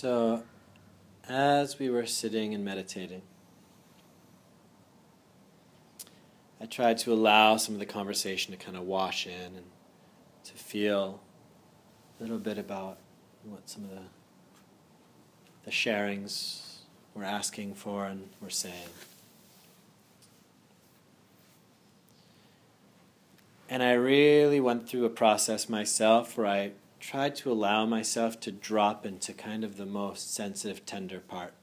So, as we were sitting and meditating, I tried to allow some of the conversation to kind of wash in and to feel a little bit about what some of the the sharings were asking for and were saying. And I really went through a process myself where I tried to allow myself to drop into kind of the most sensitive, tender part.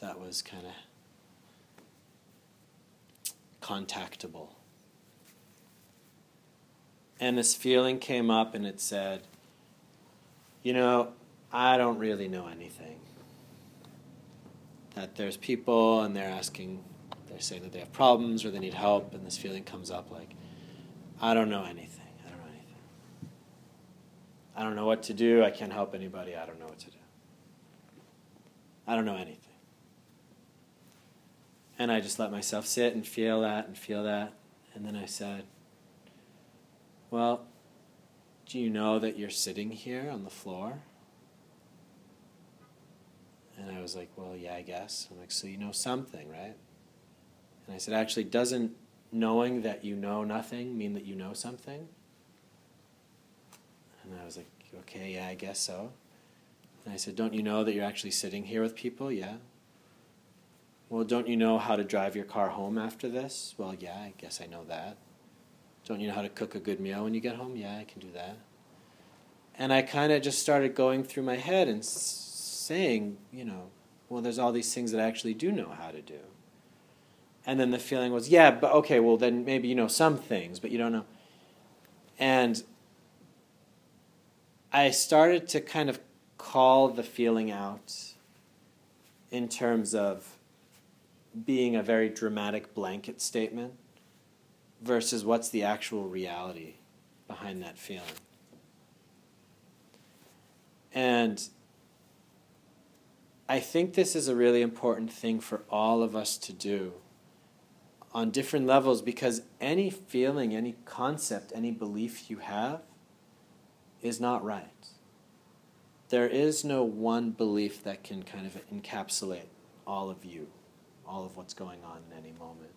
That was kind of contactable. And this feeling came up and it said, You know, I don't really know anything. That there's people and they're asking, they're saying that they have problems or they need help, and this feeling comes up like, I don't know anything. I don't know anything. I don't know what to do. I can't help anybody. I don't know what to do. I don't know anything. And I just let myself sit and feel that and feel that. And then I said, Well, do you know that you're sitting here on the floor? And I was like, Well, yeah, I guess. I'm like, So you know something, right? And I said, Actually, doesn't knowing that you know nothing mean that you know something? And I was like, Okay, yeah, I guess so. And I said, Don't you know that you're actually sitting here with people? Yeah. Well, don't you know how to drive your car home after this? Well, yeah, I guess I know that. Don't you know how to cook a good meal when you get home? Yeah, I can do that. And I kind of just started going through my head and saying, you know, well, there's all these things that I actually do know how to do. And then the feeling was, yeah, but okay, well, then maybe you know some things, but you don't know. And I started to kind of call the feeling out in terms of being a very dramatic blanket statement versus what's the actual reality behind that feeling. And I think this is a really important thing for all of us to do on different levels because any feeling, any concept, any belief you have is not right. There is no one belief that can kind of encapsulate all of you all of what's going on in any moment.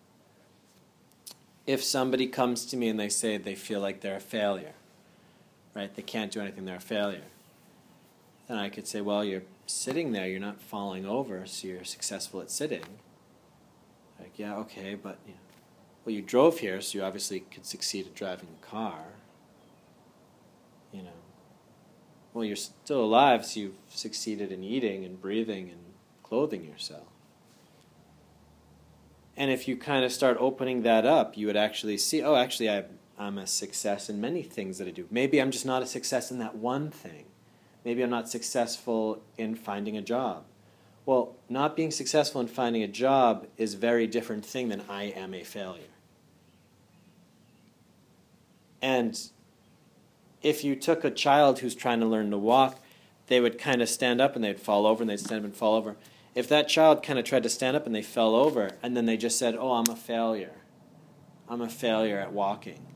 If somebody comes to me and they say they feel like they're a failure, right? They can't do anything, they're a failure. Then I could say, well, you're sitting there, you're not falling over, so you're successful at sitting. Like, yeah, okay, but you know, well, you drove here, so you obviously could succeed at driving a car. You know, well, you're still alive, so you've succeeded in eating and breathing and clothing yourself. And if you kind of start opening that up, you would actually see, oh, actually, I, I'm a success in many things that I do. Maybe I'm just not a success in that one thing. Maybe I'm not successful in finding a job. Well, not being successful in finding a job is a very different thing than I am a failure. And if you took a child who's trying to learn to walk, they would kind of stand up and they'd fall over and they'd stand up and fall over if that child kind of tried to stand up and they fell over and then they just said, Oh, I'm a failure. I'm a failure at walking.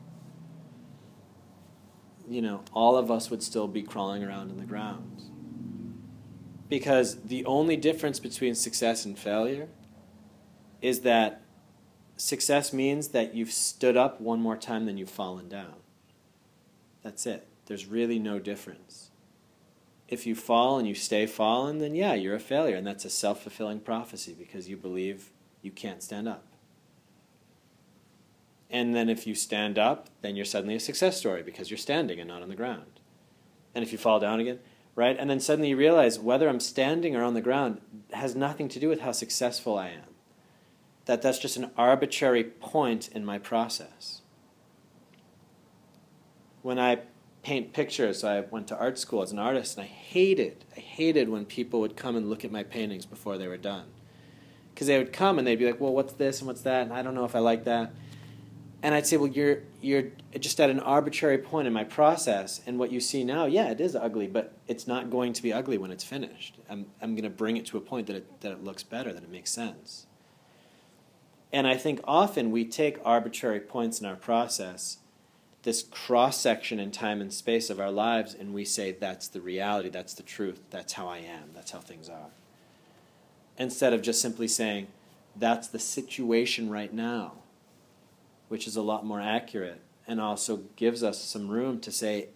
You know, all of us would still be crawling around in the ground. Because the only difference between success and failure is that success means that you've stood up one more time than you've fallen down. That's it. There's really no difference if you fall and you stay fallen, then yeah, you're a failure. And that's a self fulfilling prophecy because you believe you can't stand up. And then if you stand up, then you're suddenly a success story because you're standing and not on the ground. And if you fall down again, right? And then suddenly you realize whether I'm standing or on the ground has nothing to do with how successful I am. That that's just an arbitrary point in my process. When I paint pictures. I went to art school as an artist, and I hated, I hated when people would come and look at my paintings before they were done. Because they would come and they'd be like, well, what's this and what's that? And I don't know if I like that. And I'd say, well, you're, you're just at an arbitrary point in my process, and what you see now, yeah, it is ugly, but it's not going to be ugly when it's finished. I'm, I'm going to bring it to a point that it, that it looks better, that it makes sense. And I think often we take arbitrary points in our process this cross section in time and space of our lives and we say that's the reality, that's the truth, that's how I am, that's how things are. Instead of just simply saying that's the situation right now, which is a lot more accurate and also gives us some room to say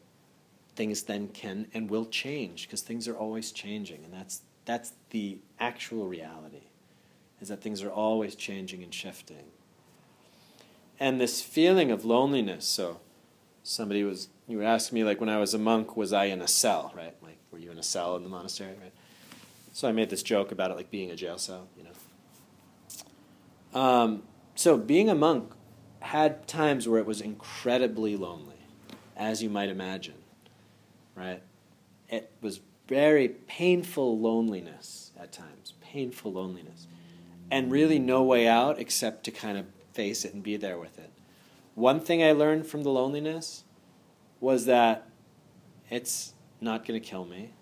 things then can and will change because things are always changing and that's that's the actual reality is that things are always changing and shifting. And this feeling of loneliness so somebody was you were asking me like when i was a monk was i in a cell right? Like were you in a cell in the monastery right? So i made this joke about it like being a jail cell you know. Um, so being a monk had times where it was incredibly lonely as you might imagine right? It was very painful loneliness at times painful loneliness. And really no way out except to kind of face it and be there with it one thing I learned from the loneliness was that it's not going to kill me.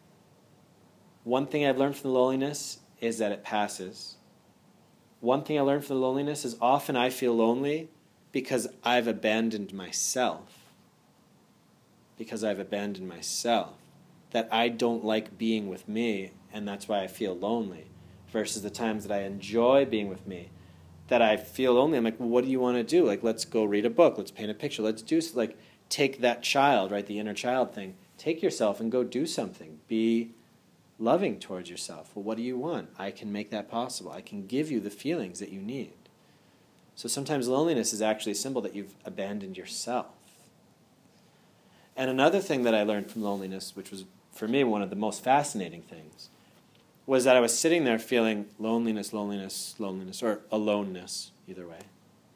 One thing I've learned from the loneliness is that it passes. One thing I learned from the loneliness is often I feel lonely because I've abandoned myself. Because I've abandoned myself. That I don't like being with me, and that's why I feel lonely. Versus the times that I enjoy being with me that I feel lonely. I'm like, well, what do you want to do? Like, let's go read a book. Let's paint a picture. Let's do like take that child, right? The inner child thing. Take yourself and go do something. Be loving towards yourself. Well, what do you want? I can make that possible. I can give you the feelings that you need. So sometimes loneliness is actually a symbol that you've abandoned yourself. And another thing that I learned from loneliness, which was for me one of the most fascinating things, was that I was sitting there feeling loneliness, loneliness, loneliness, or aloneness, either way.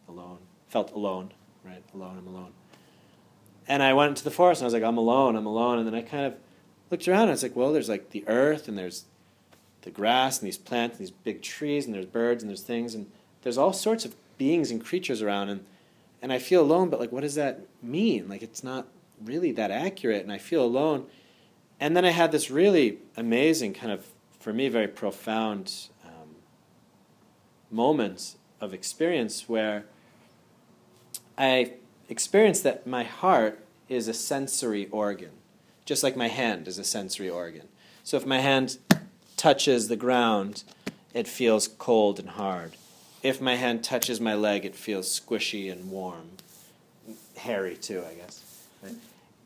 Alone. Felt alone, right? Alone, I'm alone. And I went into the forest and I was like, I'm alone, I'm alone. And then I kind of looked around and I was like, well, there's like the earth and there's the grass and these plants and these big trees and there's birds and there's things and there's all sorts of beings and creatures around and and I feel alone, but like what does that mean? Like it's not really that accurate and I feel alone. And then I had this really amazing kind of for me, very profound um, moments of experience where I experienced that my heart is a sensory organ, just like my hand is a sensory organ. So if my hand touches the ground, it feels cold and hard. If my hand touches my leg, it feels squishy and warm. Hairy, too, I guess. Right?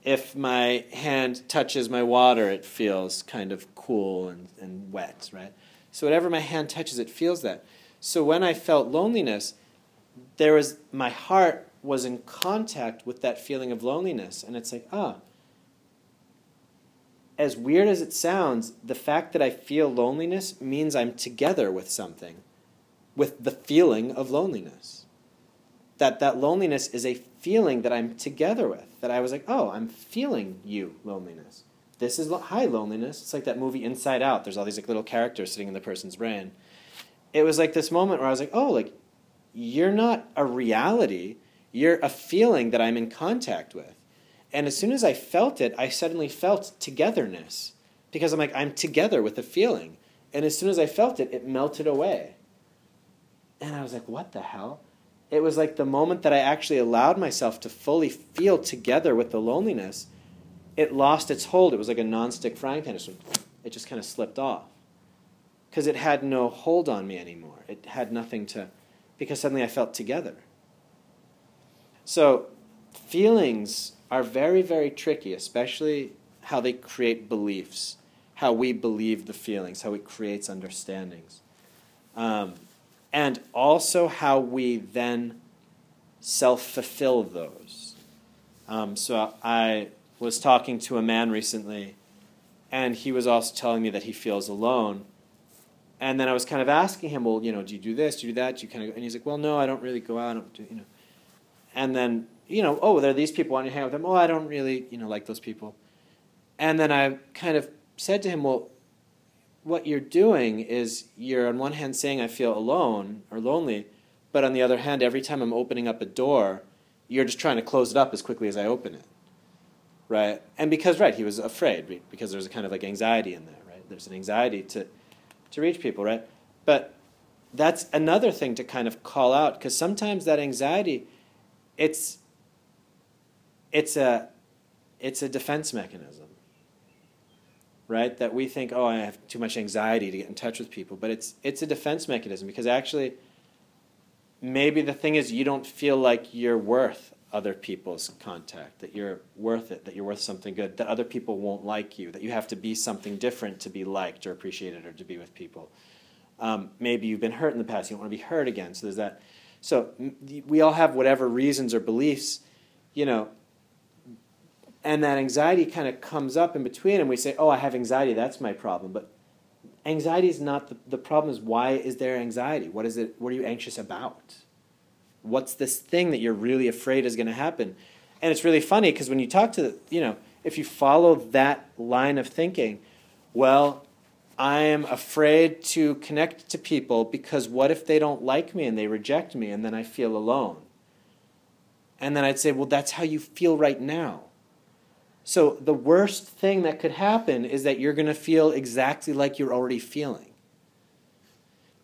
If my hand touches my water, it feels kind of cool and, and wet, right? So whatever my hand touches, it feels that. So when I felt loneliness, there was my heart was in contact with that feeling of loneliness, and it's like, ah. As weird as it sounds, the fact that I feel loneliness means I'm together with something, with the feeling of loneliness. That that loneliness is a feeling that I'm together with. That I was like, oh, I'm feeling you, loneliness. This is lo- hi, loneliness. It's like that movie Inside Out. There's all these like little characters sitting in the person's brain. It was like this moment where I was like, oh, like you're not a reality. You're a feeling that I'm in contact with. And as soon as I felt it, I suddenly felt togetherness because I'm like, I'm together with the feeling. And as soon as I felt it, it melted away. And I was like, what the hell? It was like the moment that I actually allowed myself to fully feel together with the loneliness, it lost its hold. It was like a nonstick frying pan. It just kind of slipped off. Because it had no hold on me anymore. It had nothing to, because suddenly I felt together. So, feelings are very, very tricky, especially how they create beliefs, how we believe the feelings, how it creates understandings. Um, and also how we then self fulfill those. Um, so I was talking to a man recently, and he was also telling me that he feels alone. And then I was kind of asking him, well, you know, do you do this, do you do that? Do you kind of, and he's like, well, no, I don't really go out, I don't do, you know. And then, you know, oh, there are these people, want to hang out with them? Oh, I don't really, you know, like those people. And then I kind of said to him, well, what you're doing is you're on one hand saying I feel alone or lonely, but on the other hand, every time I'm opening up a door, you're just trying to close it up as quickly as I open it. Right? And because, right, he was afraid, because there's a kind of like anxiety in there, right? There's an anxiety to, to reach people, right? But that's another thing to kind of call out, because sometimes that anxiety, it's, it's a it's a defense mechanism right that we think oh i have too much anxiety to get in touch with people. But it's it's a defense mechanism because actually maybe the thing is you don't feel like you're worth other people's contact that you're worth it that you're worth something good that other people won't like you that you have to be something different to be liked or appreciated or to be with people. Um, maybe you've been hurt in the past you don't want to be hurt again. So there's that. So we all have whatever reasons or beliefs you know and that anxiety kind of comes up in between and we say oh i have anxiety that's my problem. But anxiety is not the, the problem is why is there anxiety? What is it what are you anxious about? What's this thing that you're really afraid is going to happen? And it's really funny because when you talk to you know if you follow that line of thinking well i am afraid to connect to people because what if they don't like me and they reject me and then i feel alone? And then i'd say well that's how you feel right now so the worst thing that could happen is that you're going to feel exactly like you're already feeling.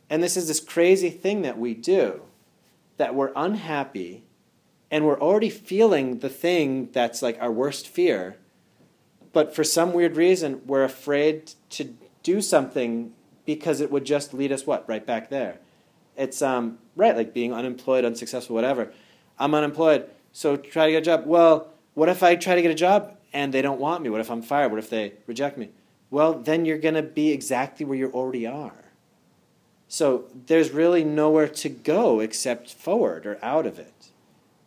And this is this crazy thing that we do that we're unhappy and we're already feeling the thing that's like our worst fear, but for some weird reason, we're afraid to do something because it would just lead us what? Right back there. It's um, right, like being unemployed, unsuccessful, whatever. I'm unemployed, so try to get a job. Well, what if I try to get a job and they don't want me? What if I'm fired? What if they reject me? Well, then you're going to be exactly where you already are. So there's really nowhere to go except forward or out of it,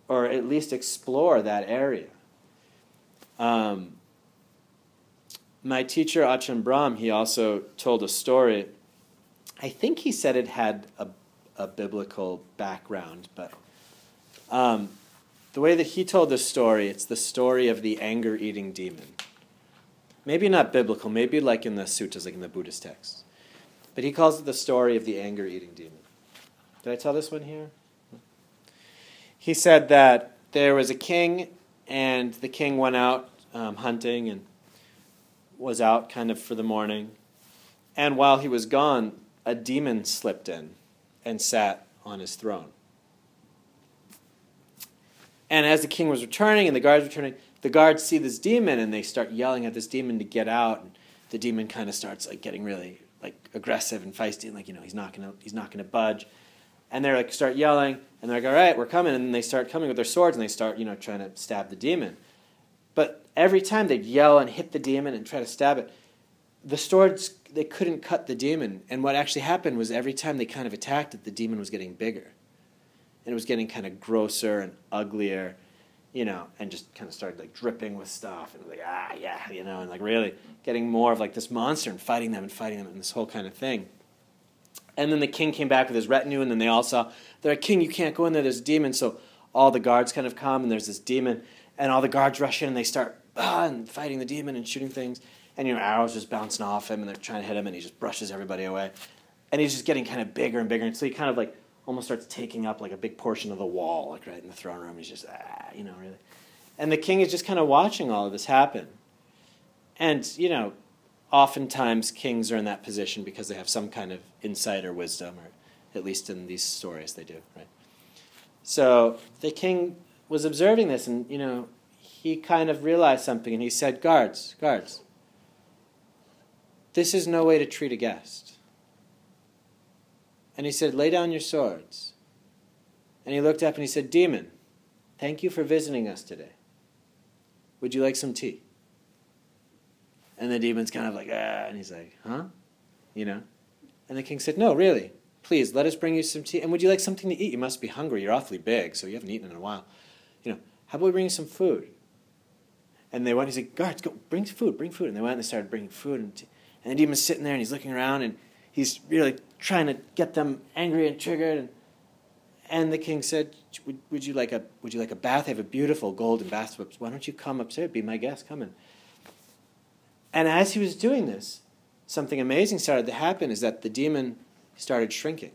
or at least explore that area. Um, my teacher, Ajahn Brahm, he also told a story. I think he said it had a, a biblical background, but um, the way that he told this story, it's the story of the anger eating demon. Maybe not biblical, maybe like in the suttas, like in the Buddhist texts. But he calls it the story of the anger eating demon. Did I tell this one here? He said that there was a king, and the king went out um, hunting and was out kind of for the morning. And while he was gone, a demon slipped in and sat on his throne. And as the king was returning and the guards were returning, the guards see this demon and they start yelling at this demon to get out. And the demon kind of starts like getting really like aggressive and feisty, and like you know he's not gonna he's not gonna budge. And they're like start yelling, and they're like, "All right, we're coming." And then they start coming with their swords, and they start you know trying to stab the demon. But every time they'd yell and hit the demon and try to stab it, the swords they couldn't cut the demon. And what actually happened was every time they kind of attacked it, the demon was getting bigger and it was getting kind of grosser and uglier, you know, and just kind of started like dripping with stuff and like ah yeah, you know, and like really getting more of like this monster and fighting them and fighting them and this whole kind of thing. And then the king came back with his retinue, and then they all saw they're like, King, you can't go in there. There's a demon. So all the guards kind of come, and there's this demon, and all the guards rush in, and they start ah, and fighting the demon and shooting things. And you know, arrows just bouncing off him, and they're trying to hit him, and he just brushes everybody away. And he's just getting kind of bigger and bigger, and so he kind of like almost starts taking up like a big portion of the wall, like right in the throne room. He's just, ah, you know, really. And the king is just kind of watching all of this happen. And, you know, oftentimes kings are in that position because they have some kind of insight or wisdom, or at least in these stories they do, right? So the king was observing this, and, you know, he kind of realized something, and he said, Guards, guards, this is no way to treat a guest. And he said, Lay down your swords. And he looked up and he said, Demon, thank you for visiting us today. Would you like some tea? And the demon's kind of like, ah, and he's like, huh? You know? And the king said, No, really. Please, let us bring you some tea. And would you like something to eat? You must be hungry. You're awfully big, so you haven't eaten in a while. You know, how about we bring you some food? And they went, he said, Guards, go, bring food, bring food. And they went and they started bringing food. And, tea. and the demon's sitting there and he's looking around and he's really trying to get them angry and triggered. And, and the king said, would, would, you like a, would you like a bath? I have a beautiful golden bathtub. Why don't you come upstairs? Be my guest. Come in. And as he was doing this, something amazing started to happen is that the demon started shrinking.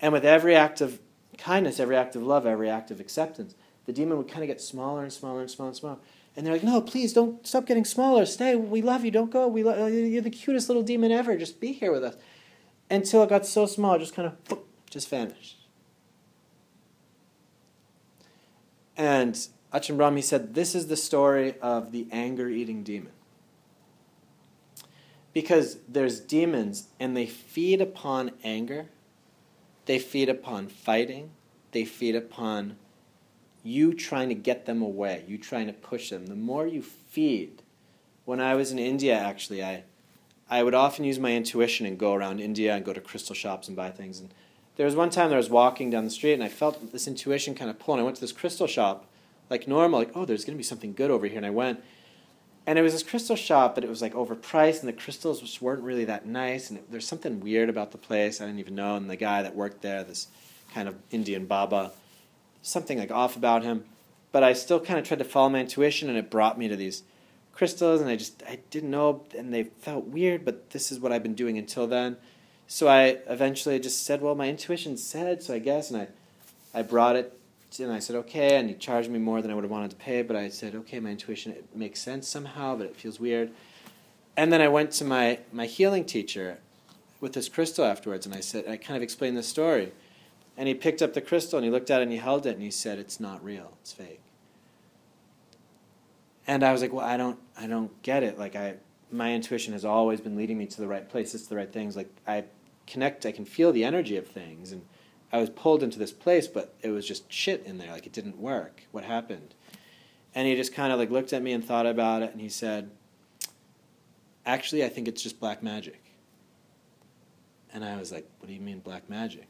And with every act of kindness, every act of love, every act of acceptance, the demon would kind of get smaller and smaller and smaller and smaller. And they're like, no, please don't stop getting smaller. Stay. We love you. Don't go. We lo- you're the cutest little demon ever. Just be here with us. Until it got so small, it just kind of just vanished. And Ajahn he said, this is the story of the anger eating demon. Because there's demons and they feed upon anger, they feed upon fighting, they feed upon you trying to get them away, you trying to push them. The more you feed, when I was in India, actually, I, I would often use my intuition and go around India and go to crystal shops and buy things. And there was one time that I was walking down the street and I felt this intuition kind of pull. And I went to this crystal shop, like normal, like, oh, there's going to be something good over here. And I went. And it was this crystal shop, but it was like overpriced, and the crystals just weren't really that nice. And there's something weird about the place. I didn't even know. And the guy that worked there, this kind of Indian Baba, something like off about him. But I still kind of tried to follow my intuition, and it brought me to these crystals, and I just I didn't know, and they felt weird. But this is what I've been doing until then. So I eventually just said, "Well, my intuition said so, I guess." And I I brought it, and I said, "Okay." And he charged me more than I would have wanted to pay, but I said, "Okay, my intuition it makes sense somehow, but it feels weird." And then I went to my my healing teacher with this crystal afterwards, and I said, I kind of explained the story. And he picked up the crystal and he looked at it and he held it and he said, "It's not real. It's fake." And I was like, "Well, I don't, I don't get it. Like, I, my intuition has always been leading me to the right places, to the right things. Like, I connect, I can feel the energy of things, and I was pulled into this place, but it was just shit in there. Like, it didn't work. What happened?" And he just kind of like looked at me and thought about it, and he said, "Actually, I think it's just black magic." And I was like, "What do you mean black magic?"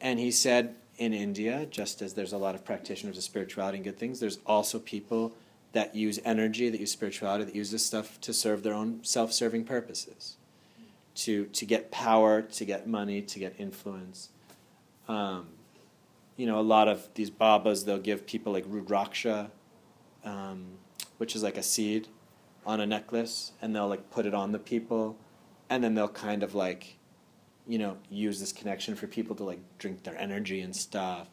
And he said, in India, just as there's a lot of practitioners of spirituality and good things, there's also people that use energy, that use spirituality, that use this stuff to serve their own self serving purposes, to, to get power, to get money, to get influence. Um, you know, a lot of these babas, they'll give people like rudraksha, um, which is like a seed on a necklace, and they'll like put it on the people, and then they'll kind of like you know, use this connection for people to like drink their energy and stuff.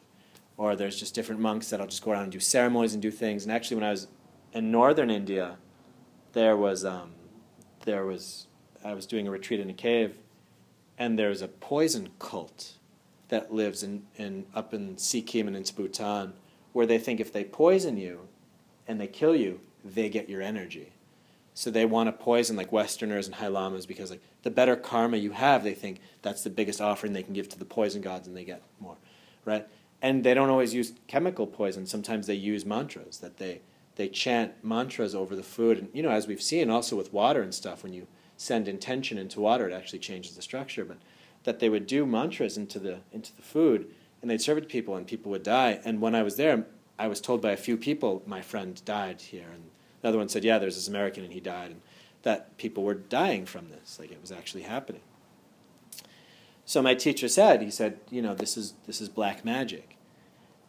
Or there's just different monks that'll just go around and do ceremonies and do things. And actually, when I was in northern India, there was um, there was I was doing a retreat in a cave, and there's a poison cult that lives in, in up in Sikkim and into Bhutan, where they think if they poison you, and they kill you, they get your energy. So they want to poison like Westerners and High Lamas because like the better karma you have, they think that's the biggest offering they can give to the poison gods, and they get more, right? And they don't always use chemical poison. Sometimes they use mantras that they they chant mantras over the food, and you know as we've seen also with water and stuff, when you send intention into water, it actually changes the structure. But that they would do mantras into the into the food, and they'd serve it to people, and people would die. And when I was there, I was told by a few people, my friend died here, and Another one said, yeah, there's this American and he died, and that people were dying from this, like it was actually happening. So my teacher said, he said, you know, this is this is black magic.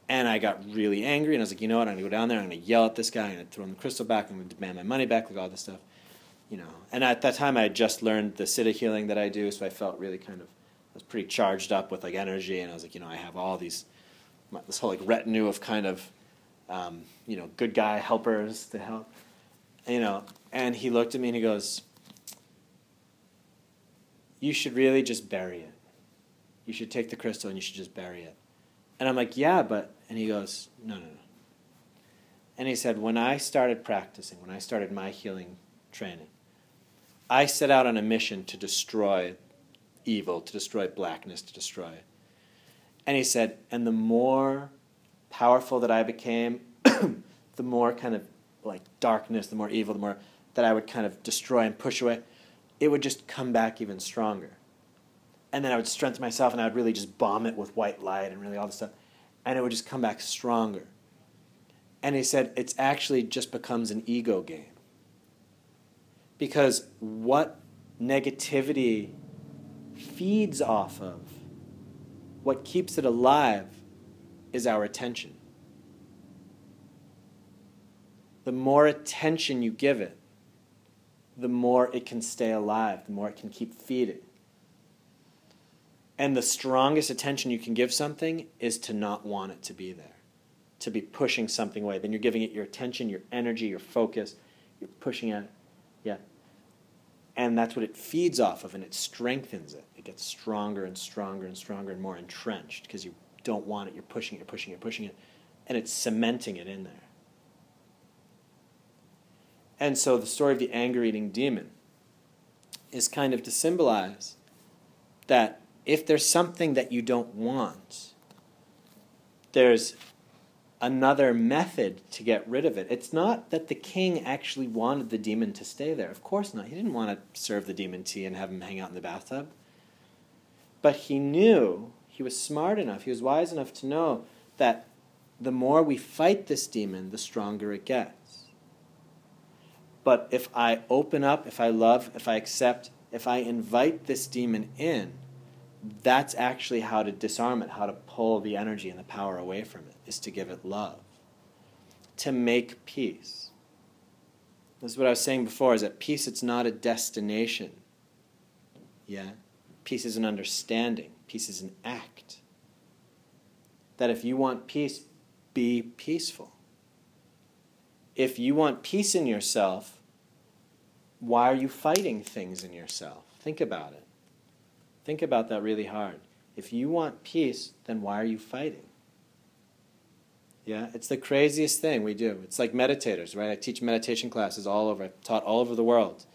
And I got really angry, and I was like, you know what? I'm gonna go down there. I'm gonna yell at this guy. I'm gonna throw him the crystal back. I'm gonna demand my money back. Like all this stuff, you know. And at that time, I had just learned the siddha healing that I do, so I felt really kind of, I was pretty charged up with like energy, and I was like, you know, I have all these, this whole like retinue of kind of, um, you know, good guy helpers to help you know, and he looked at me and he goes, You should really just bury it. You should take the crystal and you should just bury it. And I'm like, Yeah, but. And he goes, No, no, no. And he said, When I started practicing, when I started my healing training, I set out on a mission to destroy evil, to destroy blackness, to destroy it. And he said, And the more powerful that I became, the more kind of like darkness, the more evil, the more that I would kind of destroy and push away, it would just come back even stronger. And then I would strengthen myself and I would really just bomb it with white light and really all this stuff. And it would just come back stronger. And he said it's actually just becomes an ego game. Because what negativity feeds off of, what keeps it alive, is our attention. the more attention you give it, the more it can stay alive, the more it can keep feeding. And the strongest attention you can give something is to not want it to be there, to be pushing something away. Then you're giving it your attention, your energy, your focus, you're pushing it. Yeah. And that's what it feeds off of, and it strengthens it. It gets stronger and stronger and stronger and more entrenched because you don't want it. You're pushing it, you're pushing it, pushing it and it's cementing it in there. And so the story of the anger eating demon is kind of to symbolize that if there's something that you don't want, there's another method to get rid of it. It's not that the king actually wanted the demon to stay there. Of course not. He didn't want to serve the demon tea and have him hang out in the bathtub. But he knew, he was smart enough, he was wise enough to know that the more we fight this demon, the stronger it gets. But if I open up, if I love, if I accept, if I invite this demon in, that's actually how to disarm it, how to pull the energy and the power away from it, is to give it love, to make peace. This is what I was saying before, is that peace, it's not a destination. Yeah? Peace is an understanding. Peace is an act. That if you want peace, be peaceful. If you want peace in yourself, why are you fighting things in yourself? Think about it. Think about that really hard. If you want peace, then why are you fighting? Yeah, it's the craziest thing we do. It's like meditators, right? I teach meditation classes all over. I've taught all over the world.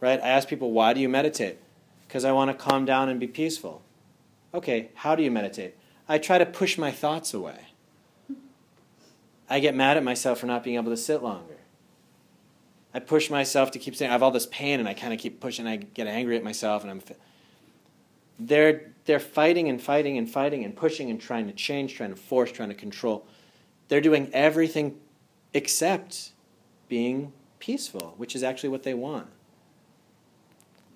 Right? I ask people, why do you meditate? Because I want to calm down and be peaceful. Okay, how do you meditate? I try to push my thoughts away. I get mad at myself for not being able to sit longer. I push myself to keep saying, I have all this pain, and I kind of keep pushing. I get angry at myself, and I'm they're, they're fighting and fighting and fighting and pushing and trying to change, trying to force, trying to control. They're doing everything except being peaceful, which is actually what they want.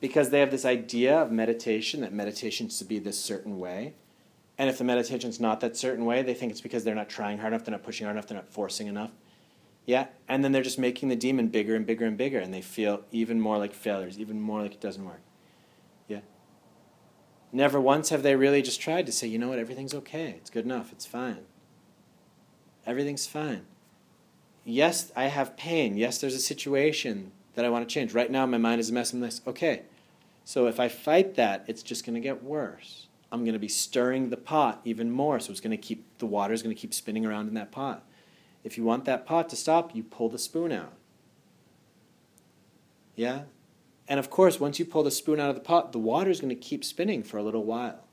Because they have this idea of meditation, that meditation should be this certain way. And if the meditation's not that certain way, they think it's because they're not trying hard enough, they're not pushing hard enough, they're not forcing enough. Yeah, and then they're just making the demon bigger and bigger and bigger, and they feel even more like failures, even more like it doesn't work. Yeah. Never once have they really just tried to say, you know what, everything's okay. It's good enough. It's fine. Everything's fine. Yes, I have pain. Yes, there's a situation that I want to change. Right now, my mind is a mess. I'm this. Okay. So if I fight that, it's just going to get worse. I'm going to be stirring the pot even more. So it's going to keep, the water is going to keep spinning around in that pot. If you want that pot to stop, you pull the spoon out. Yeah? And of course, once you pull the spoon out of the pot, the water is going to keep spinning for a little while.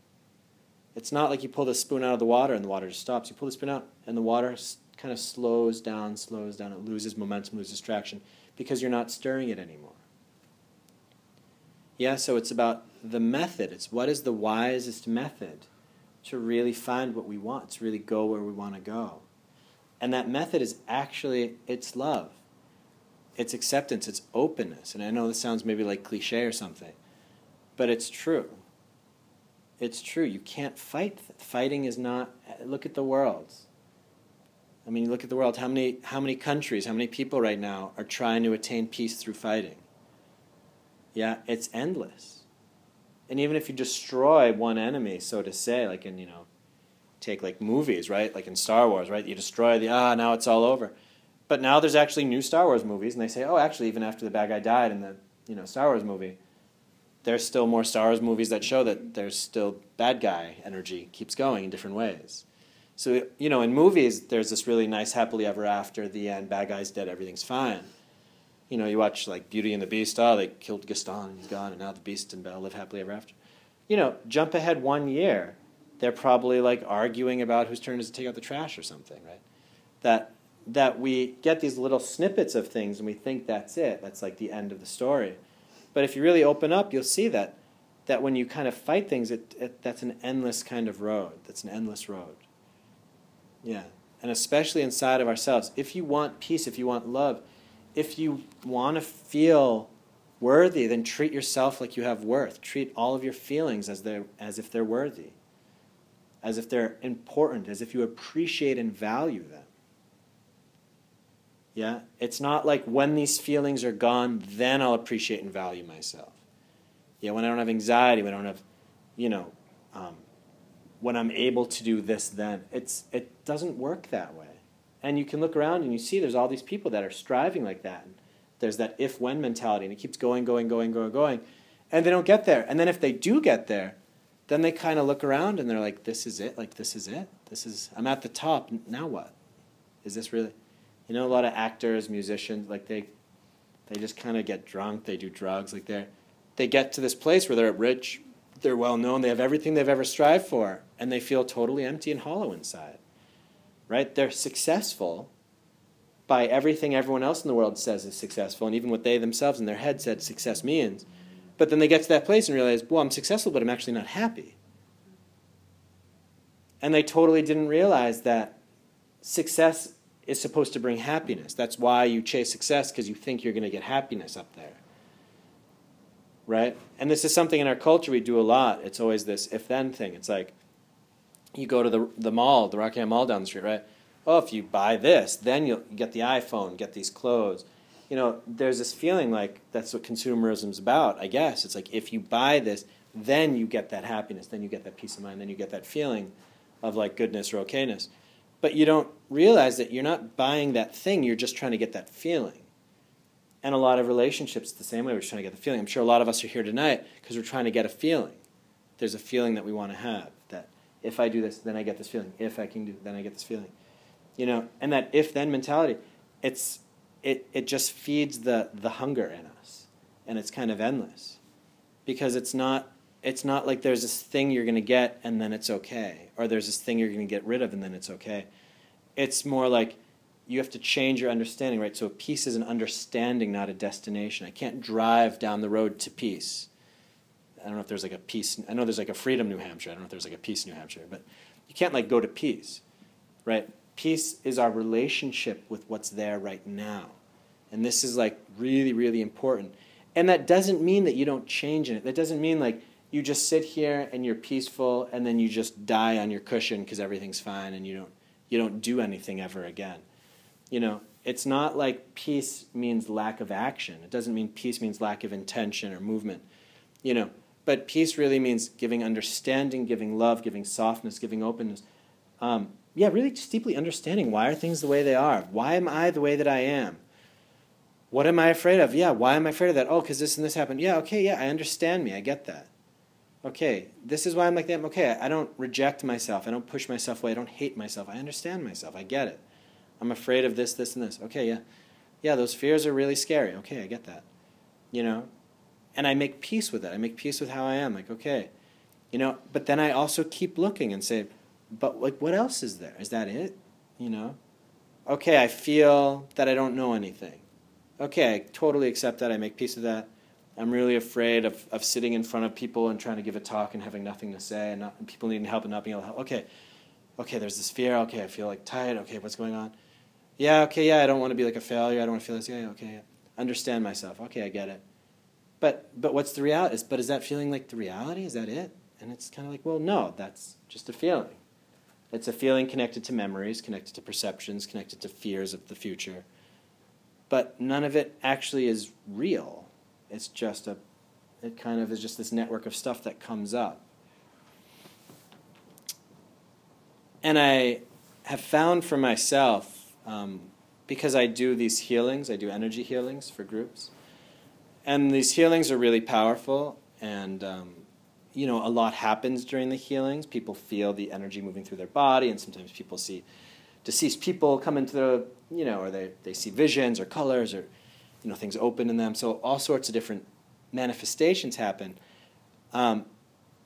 It's not like you pull the spoon out of the water and the water just stops. You pull the spoon out and the water kind of slows down, slows down. It loses momentum, loses traction because you're not stirring it anymore. Yeah, so it's about the method. It's what is the wisest method to really find what we want, to really go where we want to go. And that method is actually it's love it's acceptance, it's openness. And I know this sounds maybe like cliche or something, but it's true. It's true. You can't fight. Fighting is not. Look at the world. I mean, look at the world. How many, how many countries, how many people right now are trying to attain peace through fighting? Yeah, it's endless. And even if you destroy one enemy, so to say, like in, you know, take like movies, right? Like in Star Wars, right? You destroy the, ah, now it's all over but now there's actually new Star Wars movies, and they say, oh, actually, even after the bad guy died in the you know Star Wars movie, there's still more Star Wars movies that show that there's still bad guy energy keeps going in different ways. So you know, in movies, there's this really nice happily ever after. The end, bad guy's dead, everything's fine. You know, you watch like Beauty and the Beast. Oh, they killed Gaston, and he's gone, and now the Beast and Belle live happily ever after. You know, jump ahead one year, they're probably like arguing about whose turn is to take out the trash or something, right? That that we get these little snippets of things and we think that's it. That's like the end of the story. But if you really open up, you'll see that that when you kind of fight things, it, it, that's an endless kind of road. That's an endless road. Yeah. And especially inside of ourselves. If you want peace, if you want love, if you want to feel worthy, then treat yourself like you have worth. Treat all of your feelings as, they as if they're worthy, as if they're important, as if you appreciate and value them. Yeah? It's not like when these feelings are gone, then I'll appreciate and value myself. Yeah, when I don't have anxiety, when I don't have, you know, um, when I'm able to do this, then it's it doesn't work that way. And you can look around and you see there's all these people that are striving like that. And there's that if when mentality, and it keeps going, going, going, going, going, and they don't get there. And then if they do get there, then they kind of look around and they're like, this is it? Like, this is it? This is, I'm at the top. Now what? Is this really? You know, a lot of actors, musicians, like they, they just kind of get drunk, they do drugs, like they're, they get to this place where they're rich, they're well known, they have everything they've ever strived for, and they feel totally empty and hollow inside. Right? They're successful by everything everyone else in the world says is successful, and even what they themselves in their head said success means. But then they get to that place and realize, well, I'm successful, but I'm actually not happy. And they totally didn't realize that success is supposed to bring happiness. That's why you chase success, because you think you're going to get happiness up there. Right? And this is something in our culture we do a lot. It's always this if then thing. It's like you go to the, the mall, the Rockingham Mall down the street, right? Oh, if you buy this, then you'll get the iPhone, get these clothes. You know, there's this feeling like that's what consumerism's about, I guess. It's like if you buy this, then you get that happiness, then you get that peace of mind, then you get that feeling of like goodness or okayness. But you don't realize that you're not buying that thing, you're just trying to get that feeling. And a lot of relationships, the same way, we're trying to get the feeling. I'm sure a lot of us are here tonight because we're trying to get a feeling. There's a feeling that we want to have that if I do this, then I get this feeling. If I can do, then I get this feeling. You know, and that if-then mentality, it's it it just feeds the the hunger in us, and it's kind of endless, because it's not it's not like there's this thing you're going to get and then it's okay, or there's this thing you're going to get rid of and then it's okay. It's more like you have to change your understanding, right? So peace is an understanding, not a destination. I can't drive down the road to peace. I don't know if there's like a peace. I know there's like a freedom New Hampshire. I don't know if there's like a peace New Hampshire, but you can't like go to peace, right? Peace is our relationship with what's there right now. And this is like really, really important. And that doesn't mean that you don't change in it. That doesn't mean like you just sit here and you're peaceful and then you just die on your cushion because everything's fine and you don't you don't do anything ever again. You know, it's not like peace means lack of action. It doesn't mean peace means lack of intention or movement. You know, but peace really means giving understanding, giving love, giving softness, giving openness. Um, yeah, really just deeply understanding why are things the way they are? Why am I the way that I am? What am I afraid of? Yeah, why am I afraid of that? Oh, because this and this happened. Yeah, okay, yeah, I understand me. I get that okay, this is why I'm like that. Okay, I don't reject myself. I don't push myself away. I don't hate myself. I understand myself. I get it. I'm afraid of this, this, and this. Okay, yeah. Yeah, those fears are really scary. Okay, I get that. You know? And I make peace with it. I make peace with how I am. Like, okay. You know, but then I also keep looking and say, but like what else is there? Is that it? You know? Okay, I feel that I don't know anything. Okay, I totally accept that. I make peace with that. I'm really afraid of, of sitting in front of people and trying to give a talk and having nothing to say and, not, and people needing help and not being able to help. Okay, okay, there's this fear. Okay, I feel like tired. Okay, what's going on? Yeah, okay, yeah, I don't want to be like a failure. I don't want to feel this. Yeah, okay, yeah. understand myself. Okay, I get it. But but what's the reality? But is that feeling like the reality? Is that it? And it's kind of like, well, no, that's just a feeling. It's a feeling connected to memories, connected to perceptions, connected to fears of the future. But none of it actually is real it's just a, it kind of is just this network of stuff that comes up. And I have found for myself, um, because I do these healings, I do energy healings for groups, and these healings are really powerful, and um, you know, a lot happens during the healings. People feel the energy moving through their body, and sometimes people see deceased people come into the, you know, or they, they see visions or colors or you know, things open in them. So all sorts of different manifestations happen. Um,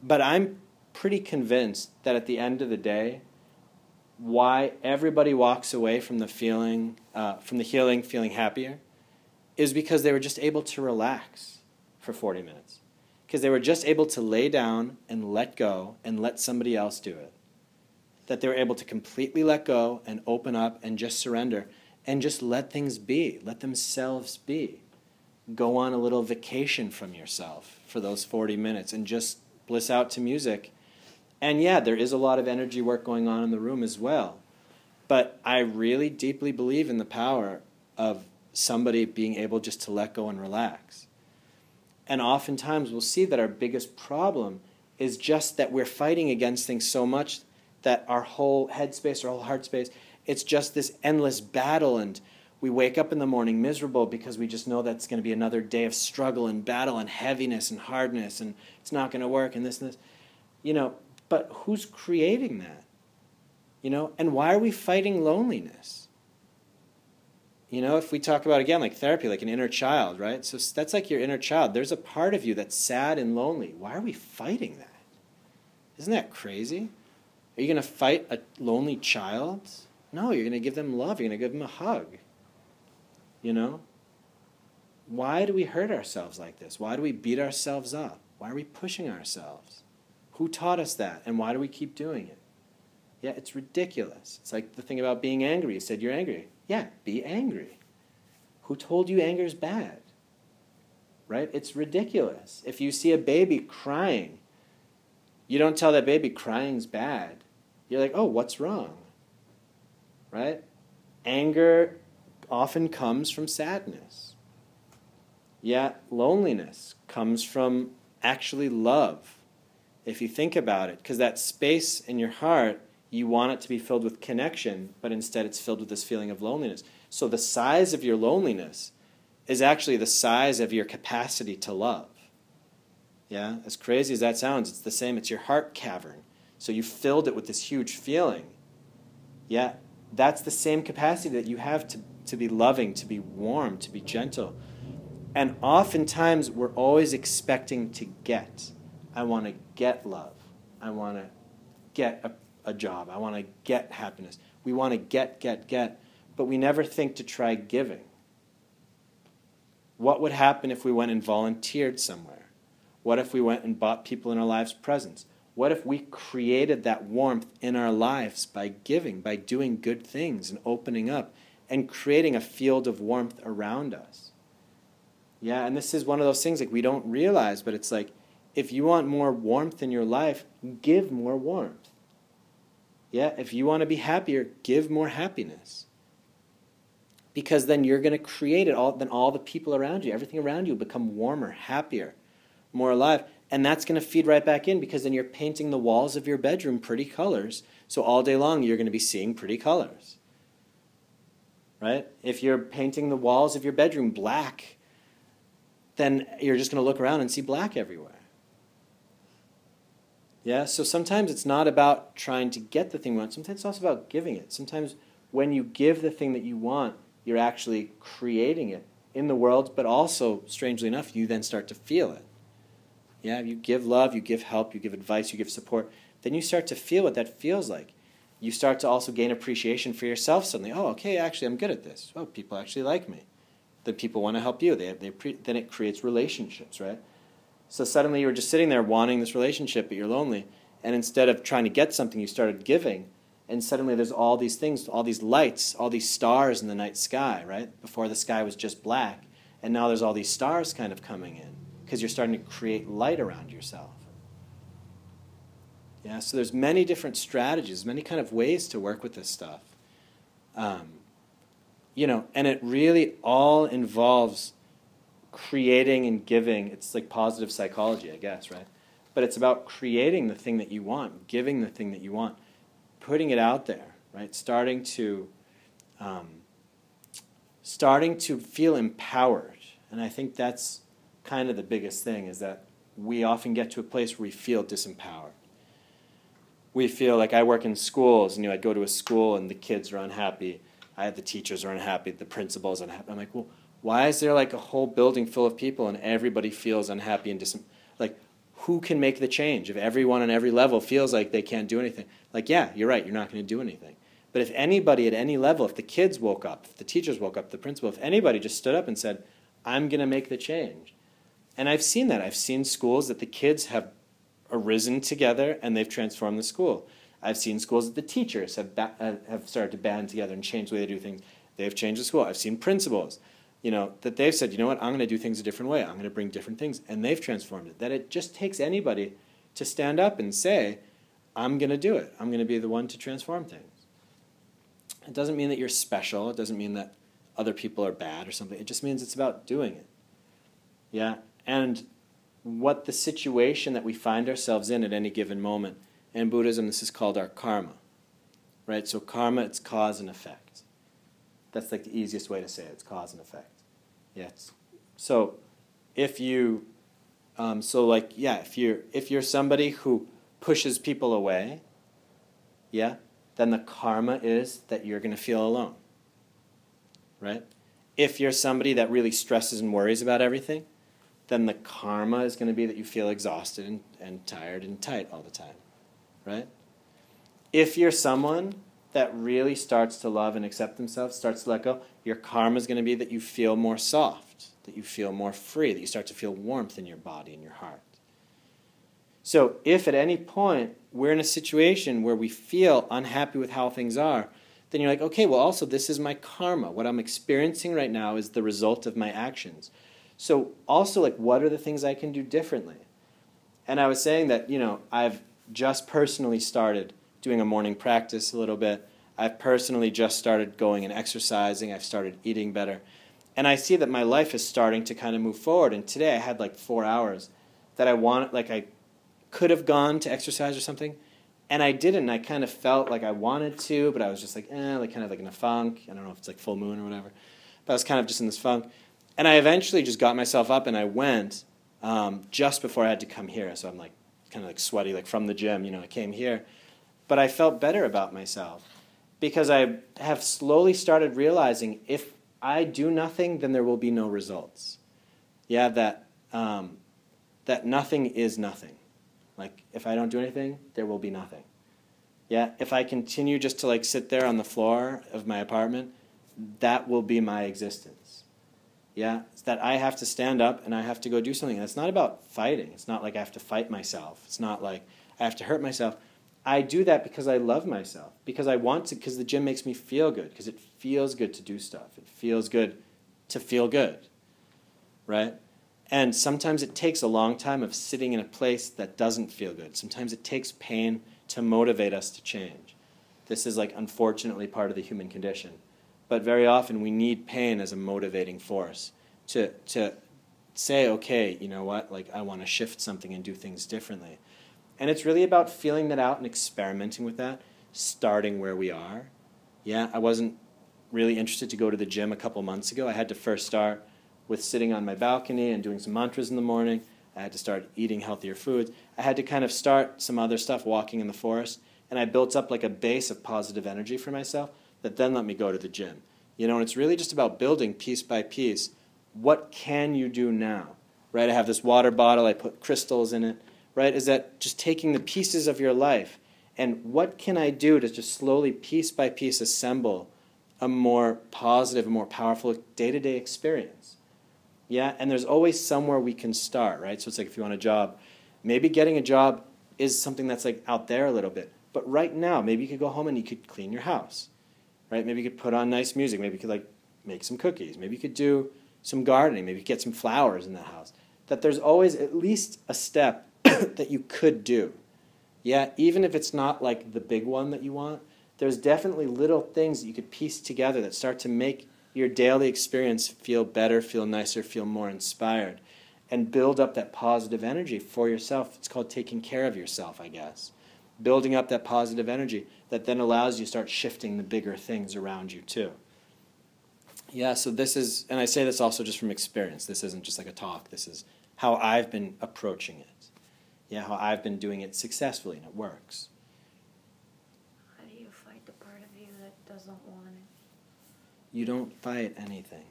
but I'm pretty convinced that at the end of the day, why everybody walks away from the feeling, uh, from the healing, feeling happier, is because they were just able to relax for 40 minutes. Because they were just able to lay down and let go and let somebody else do it. That they were able to completely let go and open up and just surrender and just let things be, let themselves be. Go on a little vacation from yourself for those 40 minutes and just bliss out to music. And yeah, there is a lot of energy work going on in the room as well. But I really deeply believe in the power of somebody being able just to let go and relax. And oftentimes we'll see that our biggest problem is just that we're fighting against things so much that our whole headspace, our whole heart space it's just this endless battle, and we wake up in the morning miserable because we just know that's going to be another day of struggle and battle and heaviness and hardness, and it's not going to work, and this and this. You know, but who's creating that? You know, and why are we fighting loneliness? You know, if we talk about again like therapy, like an inner child, right? So that's like your inner child. There's a part of you that's sad and lonely. Why are we fighting that? Isn't that crazy? Are you going to fight a lonely child? No, you're going to give them love. You're going to give them a hug. You know? Why do we hurt ourselves like this? Why do we beat ourselves up? Why are we pushing ourselves? Who taught us that? And why do we keep doing it? Yeah, it's ridiculous. It's like the thing about being angry. You said you're angry. Yeah, be angry. Who told you anger is bad? Right? It's ridiculous. If you see a baby crying, you don't tell that baby crying's bad. You're like, oh, what's wrong? Right? Anger often comes from sadness. Yeah, loneliness comes from actually love. If you think about it, because that space in your heart you want it to be filled with connection, but instead it's filled with this feeling of loneliness. So the size of your loneliness is actually the size of your capacity to love. Yeah, as crazy as that sounds, it's the same. It's your heart cavern. So you filled it with this huge feeling. Yeah, that's the same capacity that you have to, to be loving, to be warm, to be gentle. And oftentimes we're always expecting to get. I want to get love. I want to get a a job. I want to get happiness. We want to get, get, get, but we never think to try giving. What would happen if we went and volunteered somewhere? What if we went and bought people in our lives presents? What if we created that warmth in our lives by giving, by doing good things and opening up and creating a field of warmth around us? Yeah, and this is one of those things like we don't realize, but it's like if you want more warmth in your life, give more warmth. Yeah, if you want to be happier, give more happiness. Because then you're going to create it all, then all the people around you, everything around you become warmer, happier, more alive. And that's going to feed right back in because then you're painting the walls of your bedroom pretty colors. So all day long you're going to be seeing pretty colors. Right? If you're painting the walls of your bedroom black, then you're just going to look around and see black everywhere. Yeah, so sometimes it's not about trying to get the thing you want. Sometimes it's also about giving it. Sometimes when you give the thing that you want, you're actually creating it in the world, but also, strangely enough, you then start to feel it. Yeah, you give love, you give help, you give advice, you give support, then you start to feel what that feels like. You start to also gain appreciation for yourself suddenly. Oh, okay, actually, I'm good at this. Oh, people actually like me. Then people want to help you. They, they pre- then it creates relationships, right? So suddenly you were just sitting there wanting this relationship, but you're lonely. And instead of trying to get something, you started giving. And suddenly there's all these things, all these lights, all these stars in the night sky, right? Before the sky was just black. And now there's all these stars kind of coming in because you're starting to create light around yourself. Yeah, so there's many different strategies, many kind of ways to work with this stuff. Um, you know, and it really all involves creating and giving. It's like positive psychology, I guess, right? But it's about creating the thing that you want, giving the thing that you want, putting it out there, right? Starting to, um, starting to feel empowered, and I think that's kind of the biggest thing is that we often get to a place where we feel disempowered. We feel like I work in schools, and you know, I'd go to a school and the kids are unhappy. I have the teachers are unhappy, the principal's unhappy. I'm like, well, why is there like a whole building full of people and everybody feels unhappy and dis- like who can make the change if everyone on every level feels like they can't do anything? Like yeah, you're right, you're not going to do anything. But if anybody at any level, if the kids woke up, if the teachers woke up, the principal, if anybody just stood up and said, "I'm going to make the change." And I've seen that. I've seen schools that the kids have arisen together and they've transformed the school. I've seen schools that the teachers have, ba- uh, have started to band together and change the way they do things. They've changed the school. I've seen principals you know, that they've said, you know what, I'm going to do things a different way. I'm going to bring different things. And they've transformed it. That it just takes anybody to stand up and say, I'm going to do it. I'm going to be the one to transform things. It doesn't mean that you're special. It doesn't mean that other people are bad or something. It just means it's about doing it. Yeah? And what the situation that we find ourselves in at any given moment. In Buddhism, this is called our karma. Right? So karma, it's cause and effect. That's like the easiest way to say it. It's cause and effect. Yes. So if you, um, so like yeah, if you're if you're somebody who pushes people away, yeah, then the karma is that you're going to feel alone. Right? If you're somebody that really stresses and worries about everything, then the karma is going to be that you feel exhausted and, and tired and tight all the time. Right? If you're someone that really starts to love and accept themselves, starts to let go, your karma is going to be that you feel more soft, that you feel more free, that you start to feel warmth in your body and your heart. So, if at any point we're in a situation where we feel unhappy with how things are, then you're like, okay, well, also, this is my karma. What I'm experiencing right now is the result of my actions. So, also, like, what are the things I can do differently? And I was saying that, you know, I've just personally started doing a morning practice a little bit. I've personally just started going and exercising. I've started eating better. And I see that my life is starting to kind of move forward. And today I had like four hours that I wanted, like I could have gone to exercise or something. And I didn't. I kind of felt like I wanted to, but I was just like, eh, like kind of like in a funk. I don't know if it's like full moon or whatever. But I was kind of just in this funk. And I eventually just got myself up and I went um, just before I had to come here. So I'm like kind of like sweaty, like from the gym. You know, I came here but I felt better about myself because I have slowly started realizing if I do nothing, then there will be no results. Yeah, that um, that nothing is nothing. Like if I don't do anything, there will be nothing. Yeah, if I continue just to like sit there on the floor of my apartment, that will be my existence. Yeah, it's that I have to stand up and I have to go do something. And it's not about fighting. It's not like I have to fight myself. It's not like I have to hurt myself. I do that because I love myself, because I want to, because the gym makes me feel good, because it feels good to do stuff. It feels good to feel good, right? And sometimes it takes a long time of sitting in a place that doesn't feel good. Sometimes it takes pain to motivate us to change. This is like unfortunately part of the human condition. But very often we need pain as a motivating force to, to say, okay, you know what, like I want to shift something and do things differently. And it's really about feeling that out and experimenting with that, starting where we are. Yeah, I wasn't really interested to go to the gym a couple months ago. I had to first start with sitting on my balcony and doing some mantras in the morning. I had to start eating healthier foods. I had to kind of start some other stuff, walking in the forest. And I built up like a base of positive energy for myself that then let me go to the gym. You know, and it's really just about building piece by piece. What can you do now? Right? I have this water bottle, I put crystals in it right, is that just taking the pieces of your life and what can I do to just slowly, piece by piece, assemble a more positive, a more powerful day to day experience? Yeah, and there's always somewhere we can start, right? So it's like if you want a job, maybe getting a job is something that's like out there a little bit. But right now, maybe you could go home and you could clean your house, right? Maybe you could put on nice music. Maybe you could like make some cookies. Maybe you could do some gardening. Maybe you get some flowers in the house. That there's always at least a step that you could do. Yeah, even if it's not like the big one that you want, there's definitely little things that you could piece together that start to make your daily experience feel better, feel nicer, feel more inspired, and build up that positive energy for yourself. It's called taking care of yourself, I guess. Building up that positive energy that then allows you to start shifting the bigger things around you too. Yeah, so this is, and I say this also just from experience. This isn't just like a talk. This is how I've been approaching it yeah, how I've been doing it successfully and it works. How do you fight the part of you that doesn't want it? You don't fight anything.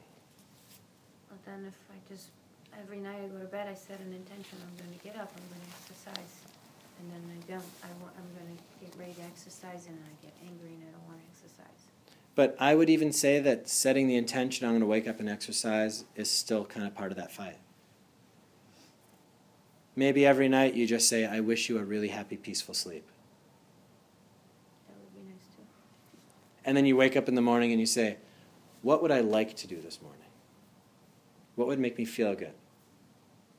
But then if I just, every night I go to bed, I set an intention, I'm gonna get up, I'm gonna exercise. And then I don't, I want, I'm gonna get ready to exercise and I get angry and I don't wanna exercise. But I would even say that setting the intention, I'm going to wake up and exercise, is still kind of part of that fight. Maybe every night you just say, I wish you a really happy, peaceful sleep. That would be nice too. And then you wake up in the morning and you say, What would I like to do this morning? What would make me feel good?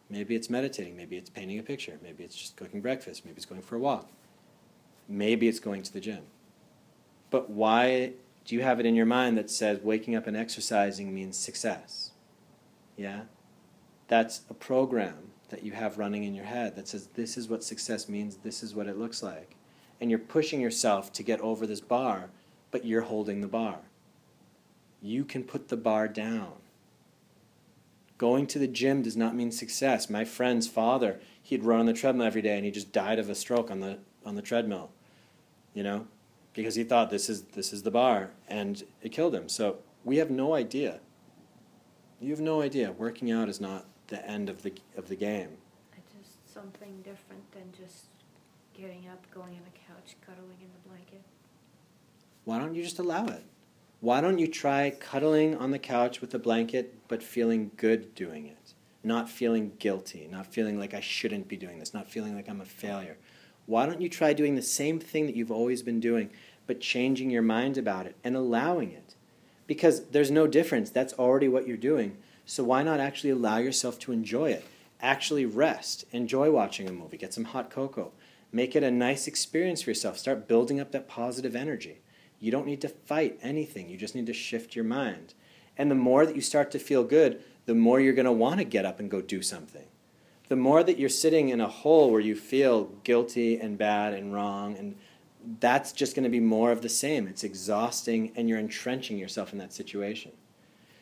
Maybe it's meditating. Maybe it's painting a picture. Maybe it's just cooking breakfast. Maybe it's going for a walk. Maybe it's going to the gym. But why do you have it in your mind that says waking up and exercising means success? Yeah? That's a program that you have running in your head that says, this is what success means, this is what it looks like. And you're pushing yourself to get over this bar, but you're holding the bar. You can put the bar down. Going to the gym does not mean success. My friend's father, he'd run on the treadmill every day and he just died of a stroke on the on the treadmill. You know? Because he thought this is this is the bar and it killed him. So we have no idea. You have no idea. Working out is not the end of the of the game. It's just something different than just getting up, going on the couch, cuddling in the blanket. Why don't you just allow it? Why don't you try cuddling on the couch with a blanket but feeling good doing it? Not feeling guilty, not feeling like I shouldn't be doing this, not feeling like I'm a failure. Why don't you try doing the same thing that you've always been doing, but changing your mind about it and allowing it? Because there's no difference. That's already what you're doing. So why not actually allow yourself to enjoy it? Actually rest, enjoy watching a movie, get some hot cocoa. Make it a nice experience for yourself. Start building up that positive energy. You don't need to fight anything, you just need to shift your mind. And the more that you start to feel good, the more you're going to want to get up and go do something. The more that you're sitting in a hole where you feel guilty and bad and wrong, and that's just going to be more of the same. It's exhausting, and you're entrenching yourself in that situation.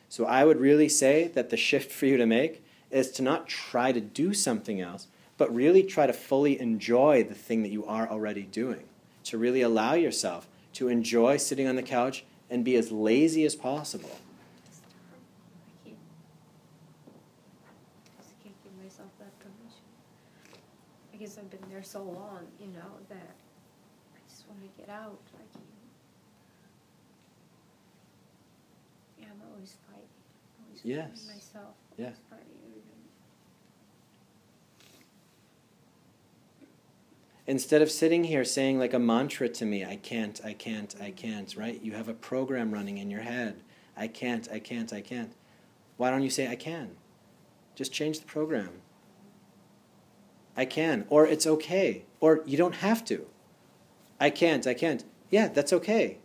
So I would really say that the shift for you to make is to not try to do something else, but really try to fully enjoy the thing that you are already doing. To really allow yourself to enjoy sitting on the couch and be as lazy as possible. I guess I've been there so long, you know, that I just want to get out. I can't. Yeah, I'm always fighting. Always Yes. fighting myself. Yeah. Always fighting everything. Instead of sitting here saying like a mantra to me, I can't, I can't, I can't, right? You have a program running in your head. I can't, I can't, I can't. Why don't you say I can? Just change the program. I can, or it's okay, or you don't have to. I can't, I can't. Yeah, that's okay.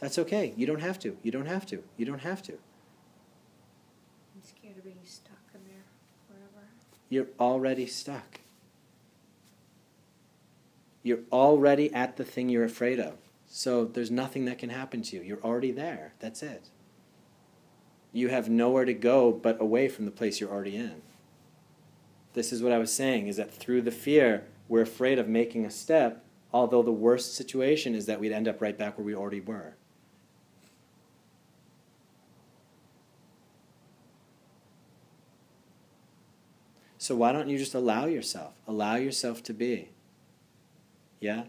That's okay. You don't have to. You don't have to. You don't have to. I'm scared of being stuck in there forever. You're already stuck. You're already at the thing you're afraid of. So there's nothing that can happen to you. You're already there. That's it. You have nowhere to go but away from the place you're already in. This is what I was saying is that through the fear, we're afraid of making a step, although the worst situation is that we'd end up right back where we already were. So why don't you just allow yourself? Allow yourself to be. Yeah?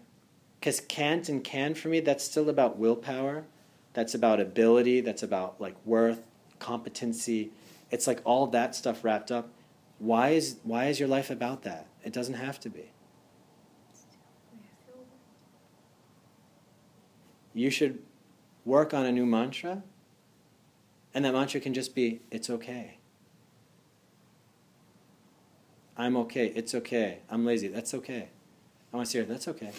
Because can't and can for me, that's still about willpower. That's about ability. That's about like worth, competency. It's like all that stuff wrapped up. Why is why is your life about that? It doesn't have to be. You should work on a new mantra, and that mantra can just be it's okay. I'm okay. It's okay. I'm lazy. That's okay. I want to hear that's okay.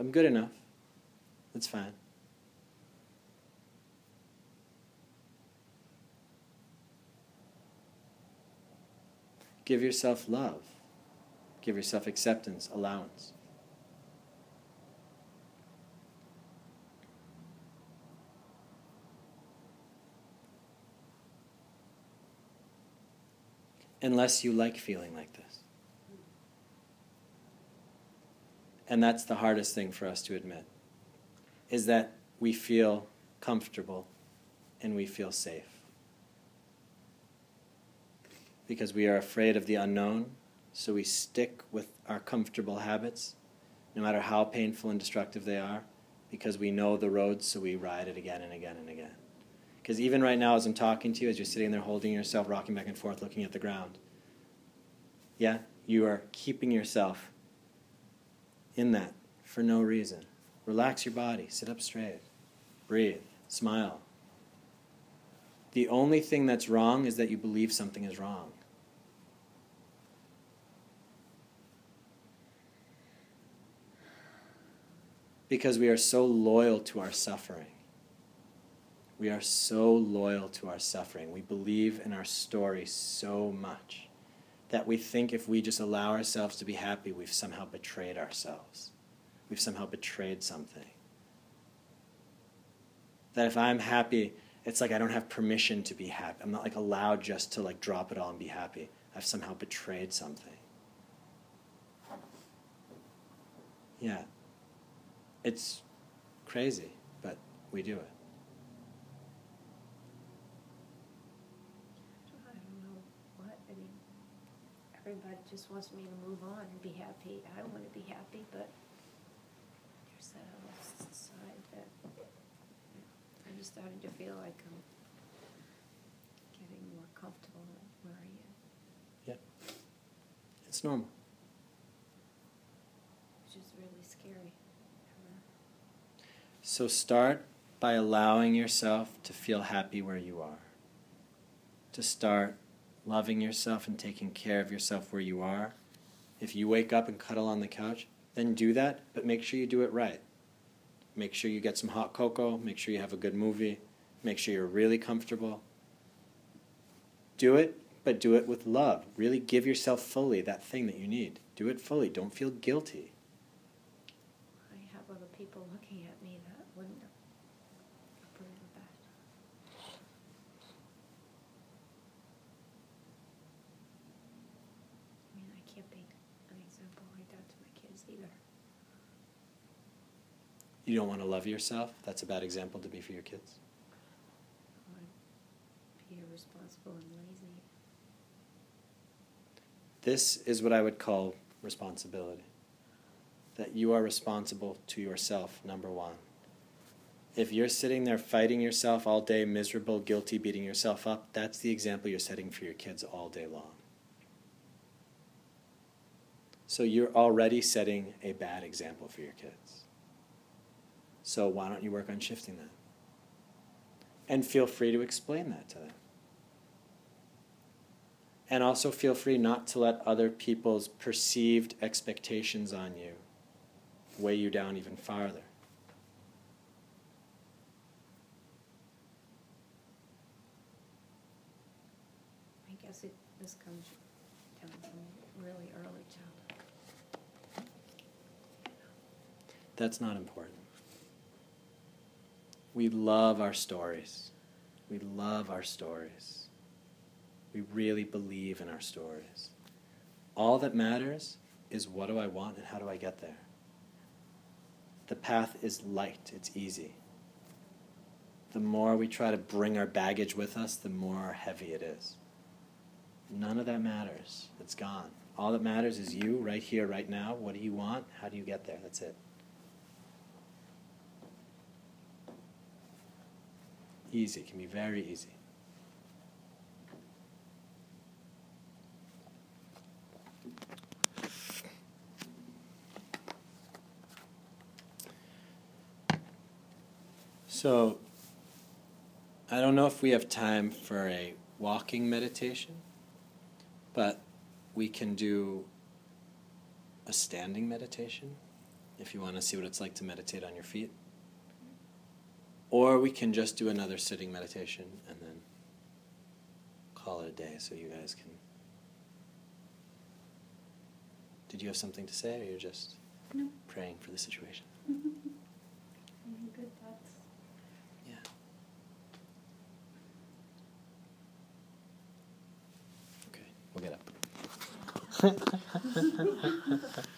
I'm good enough. That's fine. Give yourself love. Give yourself acceptance, allowance. Unless you like feeling like this. And that's the hardest thing for us to admit is that we feel comfortable and we feel safe. Because we are afraid of the unknown, so we stick with our comfortable habits, no matter how painful and destructive they are, because we know the road, so we ride it again and again and again. Because even right now, as I'm talking to you, as you're sitting there holding yourself, rocking back and forth, looking at the ground, yeah, you are keeping yourself in that for no reason. Relax your body, sit up straight, breathe, smile. The only thing that's wrong is that you believe something is wrong. Because we are so loyal to our suffering. We are so loyal to our suffering. We believe in our story so much that we think if we just allow ourselves to be happy, we've somehow betrayed ourselves. We've somehow betrayed something. That if I'm happy it's like I don't have permission to be happy. I'm not like allowed just to like drop it all and be happy. I've somehow betrayed something. Yeah. It's crazy, but we do it. I don't know what, I mean, everybody just wants me to move on and be happy. I want to be happy, but there's that other side that I'm just starting to feel like I'm getting more comfortable where I am, Yeah. It's normal. which is really scary. So start by allowing yourself to feel happy where you are. To start loving yourself and taking care of yourself where you are. If you wake up and cuddle on the couch, then do that, but make sure you do it right. Make sure you get some hot cocoa, make sure you have a good movie, make sure you're really comfortable. Do it, but do it with love. Really give yourself fully that thing that you need. Do it fully. Don't feel guilty. I have other people looking at me that wouldn't approve of that. I mean, I can't be an example like that to my kids either. You don't want to love yourself? That's a bad example to be for your kids. I want to be irresponsible and lazy. This is what I would call responsibility. That you are responsible to yourself, number one. If you're sitting there fighting yourself all day, miserable, guilty, beating yourself up, that's the example you're setting for your kids all day long. So you're already setting a bad example for your kids. So why don't you work on shifting that? And feel free to explain that to them. And also feel free not to let other people's perceived expectations on you weigh you down even farther. I guess it, this comes down from really early childhood. That's not important. We love our stories. We love our stories. We really believe in our stories. All that matters is what do I want and how do I get there? The path is light, it's easy. The more we try to bring our baggage with us, the more heavy it is. None of that matters. It's gone. All that matters is you right here, right now. What do you want? How do you get there? That's it. Easy, it can be very easy. So, I don't know if we have time for a walking meditation, but we can do a standing meditation if you want to see what it's like to meditate on your feet. Or we can just do another sitting meditation and then call it a day so you guys can. Did you have something to say, or you're just No. praying for the situation? Any good thoughts? Yeah. Okay, we'll get up.